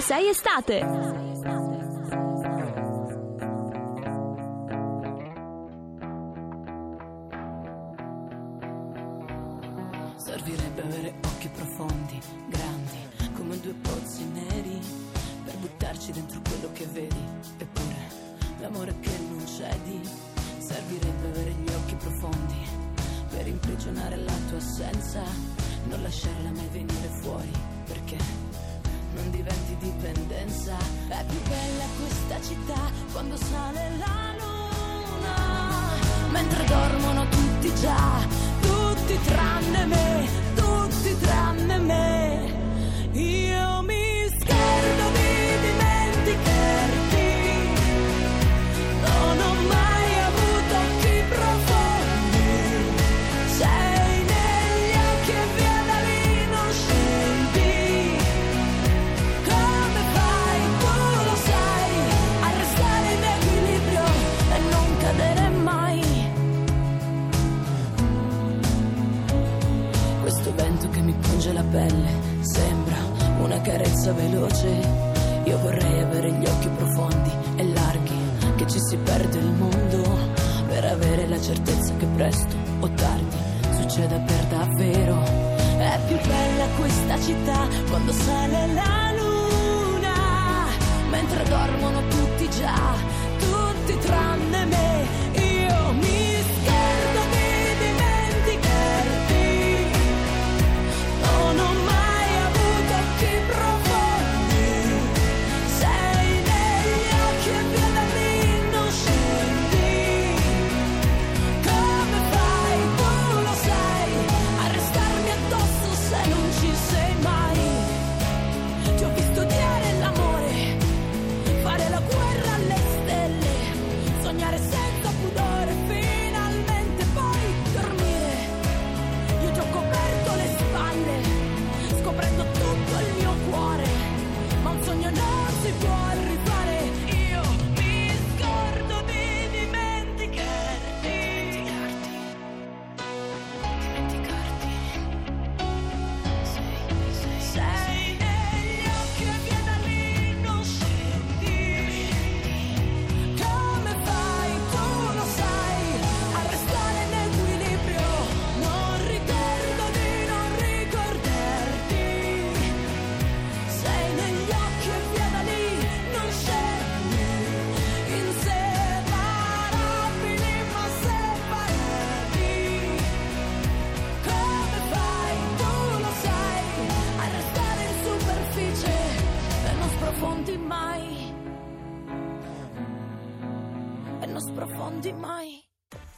ovunque sei estate. Servirebbe avere occhi profondi, grandi, come due pozzi neri, per buttarci dentro quello che vedi. Eppure, l'amore che non cedi, servirebbe avere gli occhi profondi, per imprigionare la tua assenza, non lasciarla mai venire fuori, perché non diventi dipendenza. È più bella questa città quando sale la luna, mentre dormono tutti già, tutti tranne me, tutti tranne me. Avere gli occhi profondi e larghi, che ci si perde il mondo, per avere la certezza che presto o tardi succeda per davvero. È più bella questa città quando sale la luna, mentre dormono tutti già, tutti tranne me.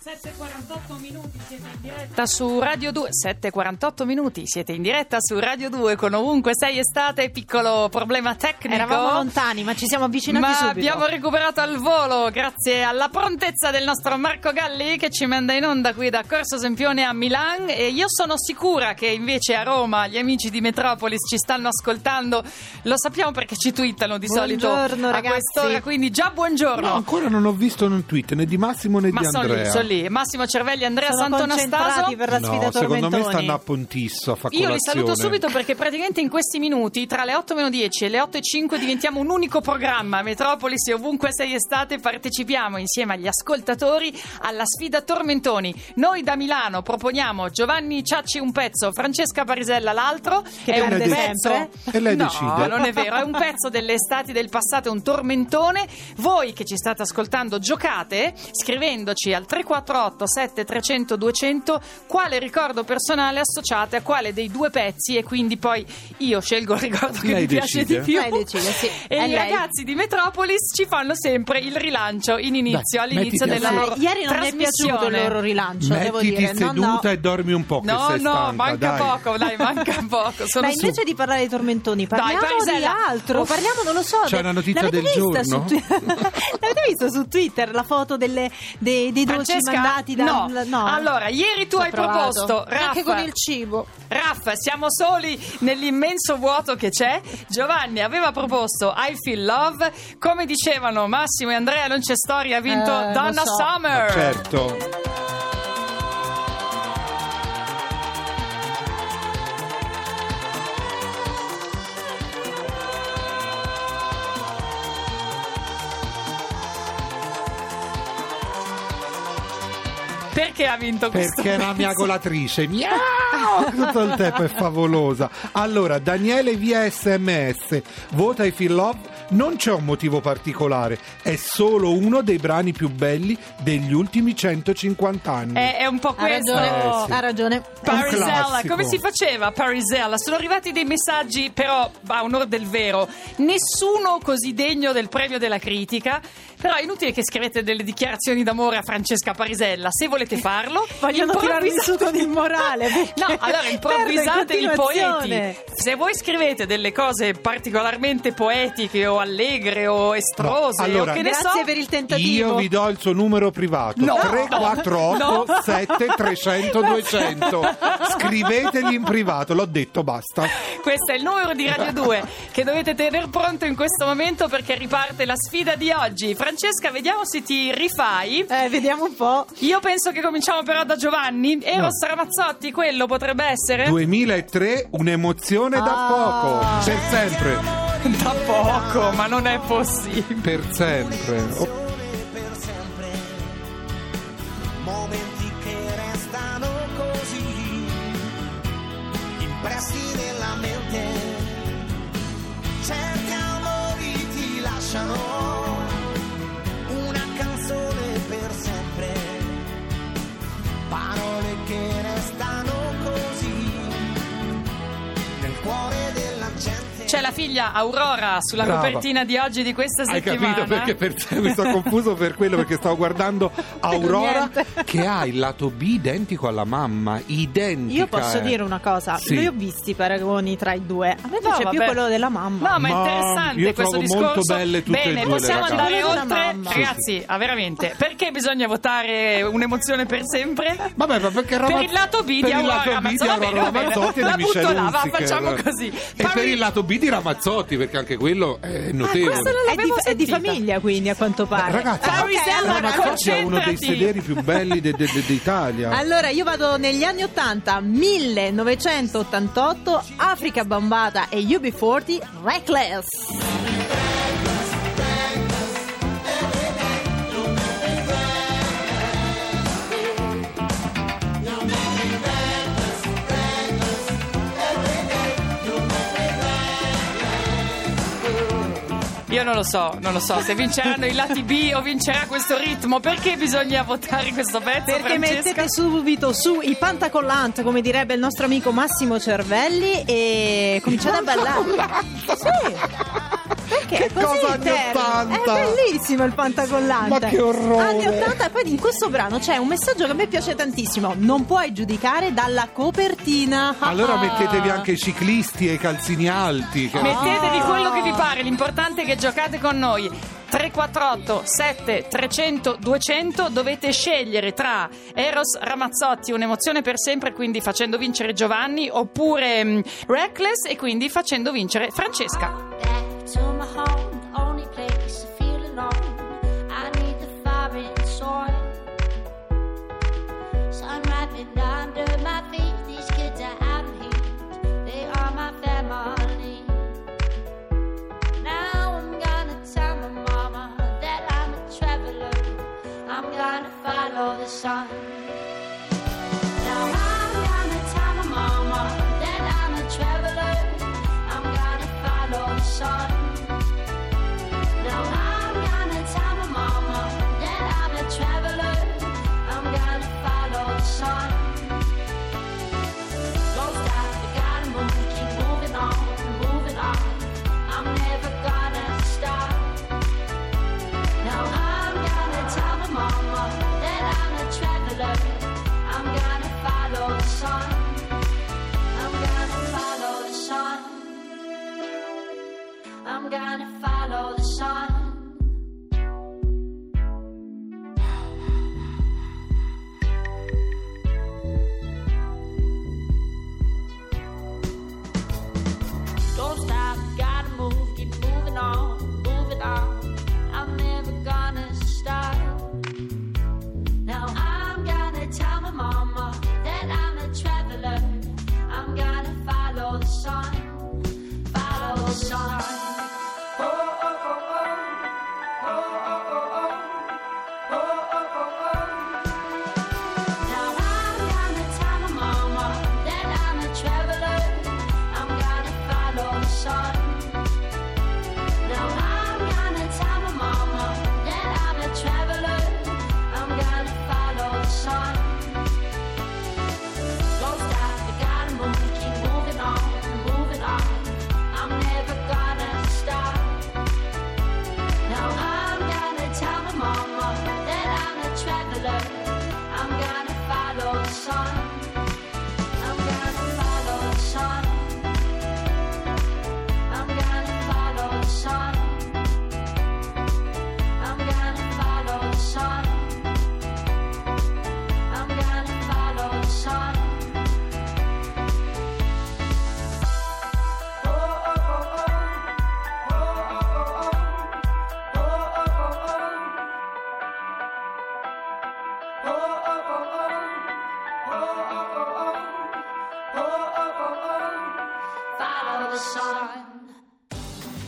7.48 minuti siete in diretta su Radio 2 7.48 minuti siete in diretta su Radio 2 con ovunque sei estate piccolo problema tecnico Eravamo lontani, ma ci siamo avvicinati ma subito. abbiamo recuperato al volo grazie alla prontezza del nostro Marco Galli che ci manda in onda qui da Corso Sempione a Milan e io sono sicura che invece a Roma gli amici di Metropolis ci stanno ascoltando lo sappiamo perché ci twittano di solito Buongiorno, a ragazzi. quest'ora quindi già buongiorno No, ancora non ho visto un tweet né di Massimo né ma di sono Andrea. lì, sono lì. Massimo Cervelli, Andrea Sono per la sfida no, secondo me stanno a Pontisso a fa Io li saluto subito perché praticamente in questi minuti, tra le 8 meno 10 e le 8 e 5, diventiamo un unico programma. Metropolis e ovunque sei estate partecipiamo insieme agli ascoltatori alla sfida Tormentoni. Noi da Milano proponiamo Giovanni Ciacci un pezzo, Francesca Parisella l'altro. Che è un perde pezzo. sempre. E lei no, decide. non è vero, è un pezzo delle estati del passato, è un tormentone. Voi che ci state ascoltando giocate scrivendoci al 348 7300 200 quale ricordo personale associate a quale dei due pezzi e quindi poi io scelgo il ricordo che Lei mi piace decide. di più. Lei decide, sì. E È i lei. ragazzi di Metropolis ci fanno sempre il rilancio in inizio, Dai, all'inizio della loro Eh, ieri non mi è piaciuto il loro rilancio, devo dire. No, seduta no. e dormi un po' che No, sei no, stanca, manca dai. poco, dai, manca poco. Sono Ma su. invece di parlare di tormentoni, Dai, parliamo di Parisella. altro. Parliamo, non lo so. C'è de- una notizia l'avete del vista giorno? Su l'avete visto su Twitter la foto delle- dei, dei dolci Francesca? Mandati da. no. Allora, ieri tu Ci ho hai provato. proposto Anche Raff, con il cibo. Raff, siamo soli nell'immenso vuoto che c'è. Giovanni aveva proposto I Feel Love. Come dicevano Massimo e Andrea, non c'è storia, ha vinto Eh, Donna so. Summer. Ma certo. Perché ha vinto questo? Perché è la mia golatrice, miau, tutto il tempo è favolosa. Allora, Daniele via sms, vota i Feel Love, non c'è un motivo particolare, è solo uno dei brani più belli degli ultimi 150 anni. È, è un po' Ha questo. ragione, Eh, sì. ha ragione. Parisella, come si faceva Parisella? Sono arrivati dei messaggi, però a onore del vero, nessuno così degno del premio della critica. Però è inutile che scrivete delle dichiarazioni d'amore a Francesca Parisella. Se volete farlo, Vogliono tirarmi improvvisa- su con il morale. No, allora improvvisate i poeti. Se voi scrivete delle cose particolarmente poetiche o allegre o estrose, No, allora, o che ne Grazie so, per il tentativo. Io vi do il suo numero privato No, 348 no. 7 300 200 scrivetegli in privato l'ho detto basta Questo è il numero di Radio 2 che dovete tenere pronto in questo momento perché riparte la sfida di oggi. Francesca, vediamo se ti rifai. Eh, vediamo un po'. Io penso che cominciamo però da Giovanni. Eros Ramazzotti, quello potrebbe essere? 2003 un'emozione da Ah. poco per sempre Da poco, ma non è possibile. per sempre la Aurora sulla Brava. copertina di oggi di questa Hai settimana. capito perché per sé mi sono confuso per quello perché stavo guardando Aurora che ha il lato B identico alla mamma, identica. Io posso eh. dire una cosa, Sì. noi ho visti i paragoni tra i due. A me No, piace più vabbè. quello della mamma. No, ma è Ma interessante io questo discorso. molto belle tutte e Bene, due possiamo andare oltre. Ragazzi, ah, veramente, perché bisogna votare un'emozione per sempre? Vabbè, ma perché Per Ramazz- il lato B di per il Aurora lato B di Aurora. Ramazzotti e La di butto Michelle là, va, Hunziker. facciamo così. E per il lato B di Ramazzotti, perché anche quello è notevole. questo non è, di, è di famiglia quindi a quanto pare. Ragazzi, Ah, ok, allora, Ramazzotti è uno dei sederi più belli de- de- de- d'Italia. Allora io vado negli anni 80, 1988, Africa Bambata e UB40 Reckless. Io non lo so, non lo so se vinceranno i lati B o vincerà questo ritmo. Perché bisogna votare questo pezzo? Perché Francesca? mettete subito su i pantacollant, come direbbe il nostro amico Massimo Cervelli, e cominciate a ballare. Sì. Perché Che è così cosa anni termine. 80? È bellissimo il pantacollante. Ma che orrore. Anni 80 e poi in questo brano c'è un messaggio che a me piace tantissimo. Non puoi giudicare dalla copertina. Allora Ah. mettetevi anche i ciclisti e i calzini alti. che- Mettetevi quello che vi pare, l'importante è che giocate con noi. 348 7 300 200 dovete scegliere tra Eros Ramazzotti, un'emozione per sempre, quindi facendo vincere Giovanni, oppure mm, Reckless e quindi facendo vincere Francesca. Sun under my feet. These kids are of. They are my family. Now I'm gonna tell my mama that I'm a traveler. I'm gonna follow the sun.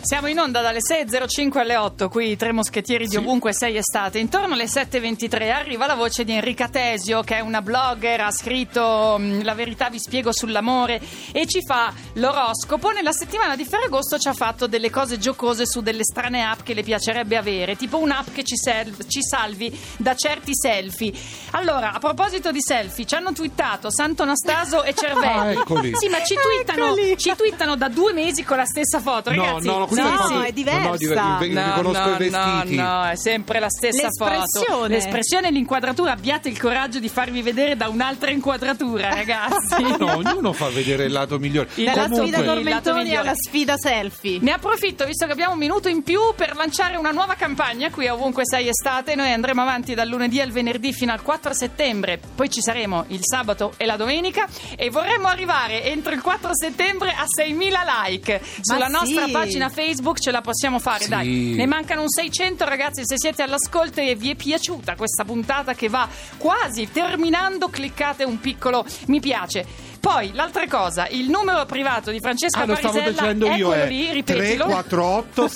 Siamo in onda dalle 6.05 alle 8, qui tre moschettieri di ovunque sei estate. Intorno alle 7.23 arriva la voce di Enrica Tesio, che è una blogger, ha scritto mm, La verità vi spiego sull'amore e ci fa l'oroscopo. Nella settimana di Ferragosto ci ha fatto delle cose giocose su delle strane app che le piacerebbe avere, tipo un'app che ci, sel- ci salvi da certi selfie. Allora, a proposito di selfie, ci hanno twittato Santo Anastaso e Cervelli. Ah, eccoli. Sì, ma ci twittano, ci twittano da due mesi con la stessa foto, No, ragazzi. no, no, questa Sì, è diversa. No, no, diver- io riconosco i vestiti. No, no, è sempre la stessa foto. L'espressione. L'espressione e l'inquadratura. Abbiate il coraggio di farvi vedere da un'altra inquadratura, ragazzi. No, ognuno fa vedere il lato migliore. Il Dalla Comunque- sfida tormentoni alla sfida selfie. Ne approfitto, visto che abbiamo un minuto in più, per lanciare una nuova campagna qui a Ovunque Sei Estate. Noi andremo avanti dal lunedì al venerdì fino al 4 settembre, poi ci saremo il sabato e la domenica e vorremmo arrivare entro il 4 settembre a 6.000 like. Sulla Ma nostra sì. pagina Facebook ce la possiamo fare, Sì. dai. Ne mancano un 600 ragazzi, se siete all'ascolto e vi è piaciuta questa puntata che va quasi terminando, cliccate un piccolo mi piace. Poi, l'altra cosa, il numero privato di Francesca Ah, lo stavo Parisella, dicendo io, è lì, ripetilo. 348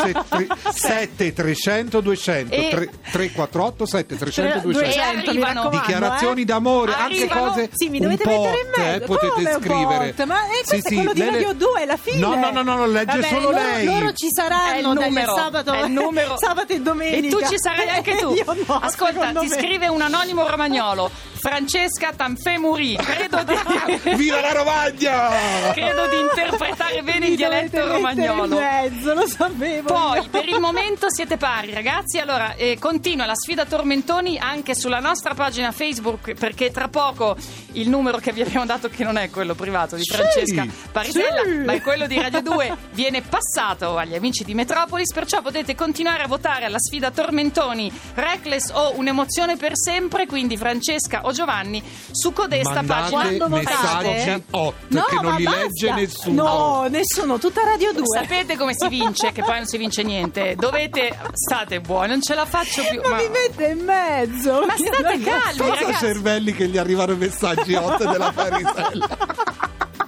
7 300 200 E- 348 7 300 E 200 arrivano- Dichiarazioni eh. d'amore, anche Arrivano- cose Sì, mi dovete mettere in mezzo. eh, potete Come scrivere. Ma eh, questo è quello di lei- Radio 2, la fine. No, no, no, no, no, legge Vabbè, solo loro, lei. Loro ci il saranno dalle numero, sabato, è il numero. sabato e domenica. E tu ci sarai anche tu. Io no, Ascolta, ti me. scrive un anonimo romagnolo. Francesca Tanfemuri, credo di, Viva la Romagna! credo di interpretare bene il dialetto romagnolo. mezzo, lo sapevo. Poi, io. per il momento siete pari, ragazzi. Allora, eh, continua la sfida Tormentoni anche sulla nostra pagina Facebook, perché tra poco il numero che vi abbiamo dato, che non è quello privato di Sì, Francesca Parisella, sì. ma è quello di Radio 2, viene passato agli amici di Metropolis. Perciò potete continuare a votare alla sfida Tormentoni, Reckless o Un'emozione per sempre. Quindi, Francesca o Giovanni, su codesta Mandate pagina. Messaggi hot No, che non ma li basta. legge nessuno. No, nessuno, tutta Radio 2. Sapete come si vince? Che poi non si vince niente. Dovete. State buoni, non ce la faccio più. Non ma- mi mette in mezzo. Ma state calmi, Cosa ragazzi. cervelli che gli arrivano i messaggi hot della Parisella?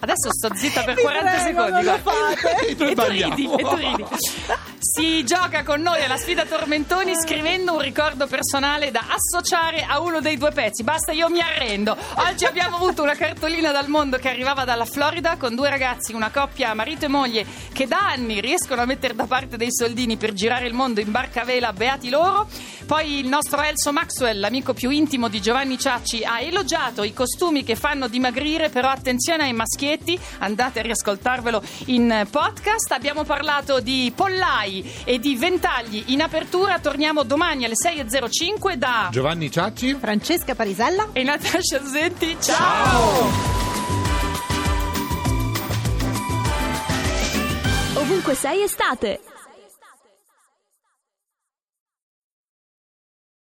Adesso sto zitta per Vi 40 prego, secondi. non lo guarda. fate. E tu ridi, e tu ridi. Si gioca con noi alla sfida Tormentoni scrivendo un ricordo personale da associare a uno dei due pezzi. Basta, io mi arrendo. Oggi abbiamo avuto una cartolina dal mondo che arrivava dalla Florida con due ragazzi, una coppia marito e moglie, che da anni riescono a mettere da parte dei soldini per girare il mondo in barca a vela, beati loro. Poi il nostro Elso Maxwell, l'amico più intimo di Giovanni Ciacci, ha elogiato i costumi che fanno dimagrire, però attenzione ai maschietti, andate a riascoltarvelo in podcast. Abbiamo parlato di pollai e di ventagli in apertura, torniamo domani alle 6.05 da... Giovanni Ciacci? Francesca Parisella. E Natascia Zenti, ciao! Ovunque sei estate.